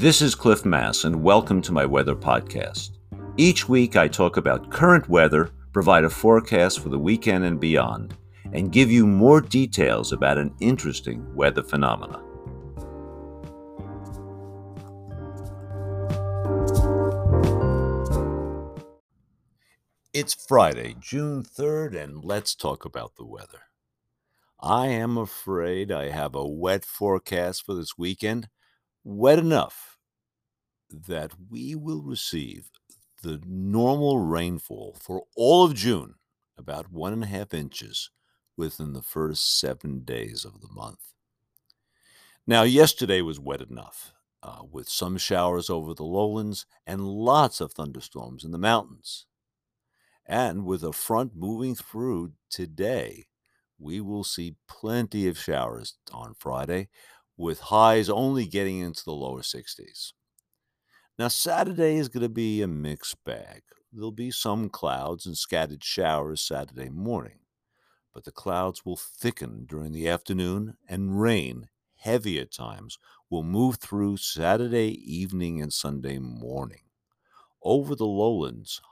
This is Cliff Mass, and welcome to my weather podcast. Each week, I talk about current weather, provide a forecast for the weekend and beyond, and give you more details about an interesting weather phenomena. It's Friday, June 3rd, and let's talk about the weather. I am afraid I have a wet forecast for this weekend, wet enough that we will receive the normal rainfall for all of June, about one and a half inches, within the first seven days of the month. Now, yesterday was wet enough, uh, with some showers over the lowlands and lots of thunderstorms in the mountains. And with a front moving through today, we will see plenty of showers on Friday, with highs only getting into the lower 60s. Now, Saturday is going to be a mixed bag. There'll be some clouds and scattered showers Saturday morning, but the clouds will thicken during the afternoon and rain, heavy at times, will move through Saturday evening and Sunday morning. Over the lowlands,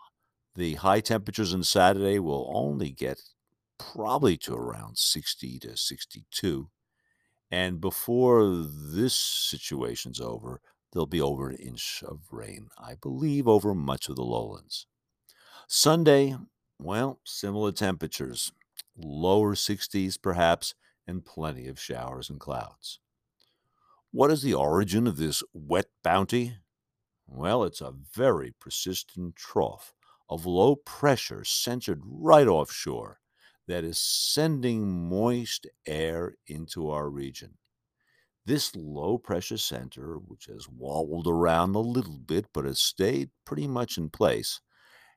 the high temperatures on Saturday will only get probably to around 60 to 62. And before this situation's over, there'll be over an inch of rain, I believe, over much of the lowlands. Sunday, well, similar temperatures, lower 60s perhaps, and plenty of showers and clouds. What is the origin of this wet bounty? Well, it's a very persistent trough of low pressure centered right offshore that is sending moist air into our region. This low pressure center, which has wobbled around a little bit but has stayed pretty much in place,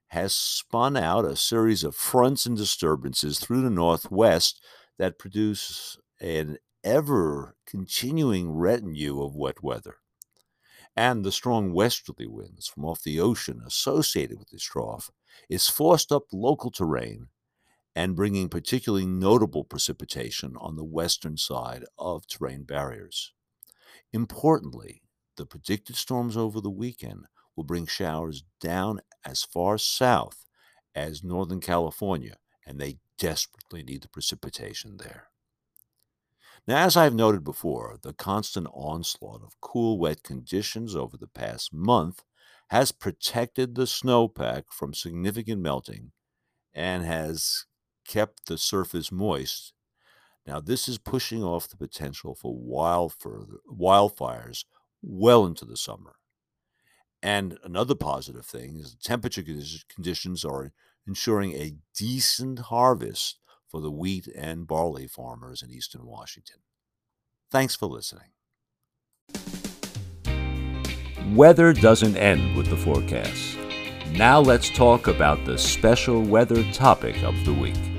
has spun out a series of fronts and disturbances through the northwest that produce an ever continuing retinue of wet weather and the strong westerly winds from off the ocean associated with this trough is forced up local terrain and bringing particularly notable precipitation on the western side of terrain barriers. Importantly, the predicted storms over the weekend will bring showers down as far south as Northern California, and they desperately need the precipitation there. Now, as I've noted before, the constant onslaught of cool, wet conditions over the past month has protected the snowpack from significant melting and has kept the surface moist. Now, this is pushing off the potential for wildfires well into the summer. And another positive thing is the temperature conditions are ensuring a decent harvest for the wheat and barley farmers in eastern Washington. Thanks for listening. Weather doesn't end with the forecast. Now let's talk about the special weather topic of the week.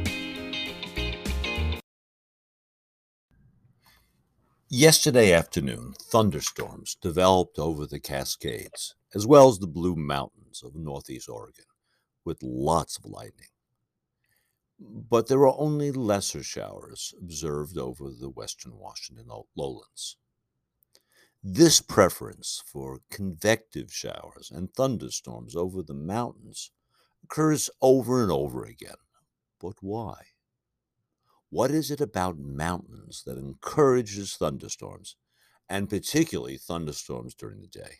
Yesterday afternoon, thunderstorms developed over the Cascades, as well as the Blue Mountains of northeast Oregon, with lots of lightning but there were only lesser showers observed over the western Washington lowlands. This preference for convective showers and thunderstorms over the mountains occurs over and over again. But why? What is it about mountains that encourages thunderstorms, and particularly thunderstorms during the day?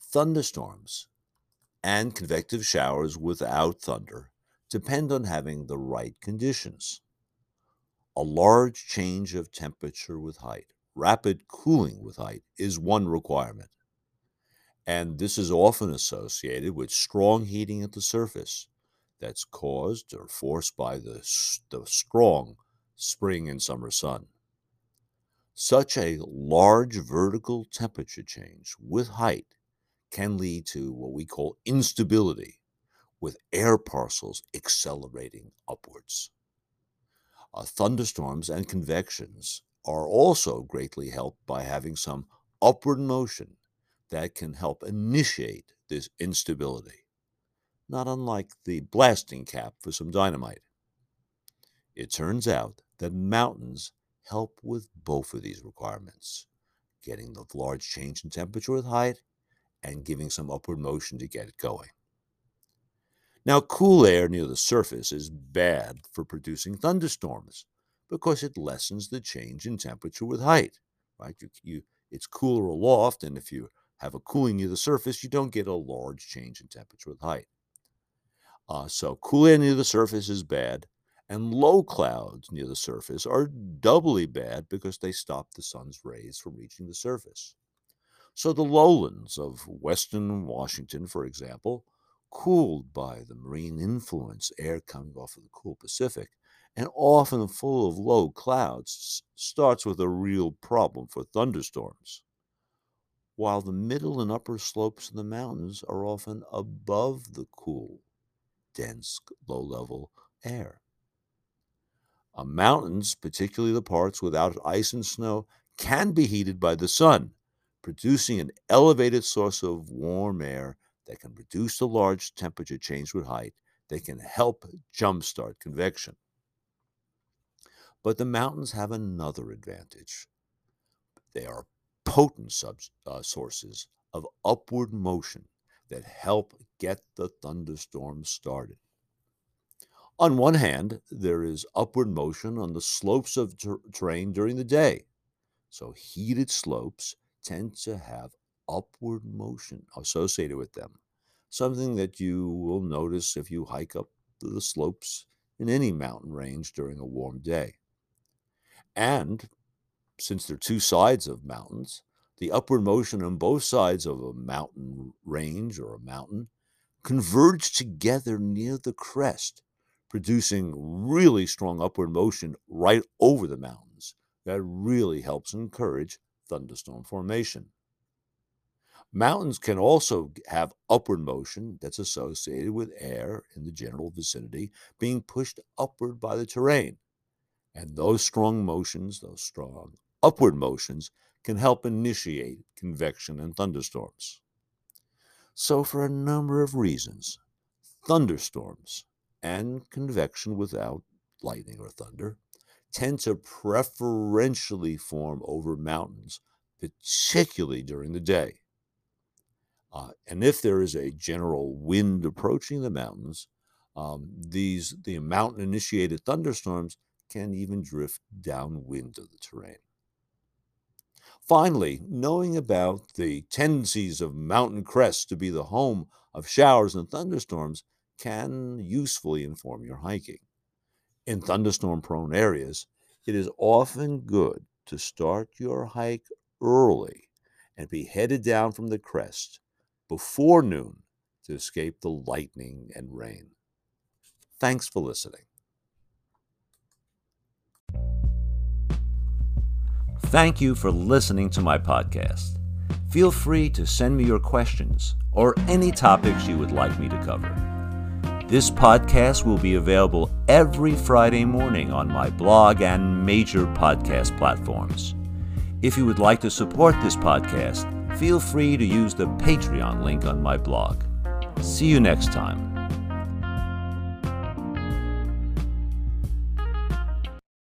Thunderstorms and convective showers without thunder depend on having the right conditions. A large change of temperature with height, rapid cooling with height, is one requirement. And this is often associated with strong heating at the surface that's caused or forced by the, the strong spring and summer sun. Such a large vertical temperature change with height can lead to what we call instability with air parcels accelerating upwards. Uh, thunderstorms and convections are also greatly helped by having some upward motion that can help initiate this instability, not unlike the blasting cap for some dynamite. It turns out that mountains help with both of these requirements, getting the large change in temperature with height, and giving some upward motion to get it going. Now, cool air near the surface is bad for producing thunderstorms because it lessens the change in temperature with height. Right? You, you, it's cooler aloft, and if you have a cooling near the surface, you don't get a large change in temperature with height. Uh, so, cool air near the surface is bad, and low clouds near the surface are doubly bad because they stop the sun's rays from reaching the surface. So, the lowlands of western Washington, for example, cooled by the marine influence, air coming off of the cool Pacific, and often full of low clouds, starts with a real problem for thunderstorms. While the middle and upper slopes of the mountains are often above the cool, dense, low level air. Uh, mountains, particularly the parts without ice and snow, can be heated by the sun, producing an elevated source of warm air that can reduce the large temperature change with height that can help jumpstart convection. But the mountains have another advantage. They are potent sub, uh, sources of upward motion that help get the thunderstorms started. On one hand, there is upward motion on the slopes of ter- terrain during the day. So, heated slopes tend to have upward motion associated with them, something that you will notice if you hike up the slopes in any mountain range during a warm day. And since they're two sides of mountains, the upward motion on both sides of a mountain range or a mountain converge together near the crest, producing really strong upward motion right over the mountains. That really helps encourage thunderstorm formation. Mountains can also have upward motion that's associated with air in the general vicinity being pushed upward by the terrain. And those strong motions, those strong upward motions, can help initiate convection and thunderstorms. So, for a number of reasons, thunderstorms and convection without lightning or thunder tend to preferentially form over mountains, particularly during the day. Uh, and if there is a general wind approaching the mountains, um, these the mountain initiated thunderstorms can even drift downwind of the terrain. Finally, knowing about the tendencies of mountain crests to be the home of showers and thunderstorms can usefully inform your hiking. In thunderstorm prone areas, it is often good to start your hike early and be headed down from the crest before noon to escape the lightning and rain. Thanks for listening. Thank you for listening to my podcast. Feel free to send me your questions or any topics you would like me to cover. This podcast will be available every Friday morning on my blog and major podcast platforms. If you would like to support this podcast, feel free to use the Patreon link on my blog. See you next time.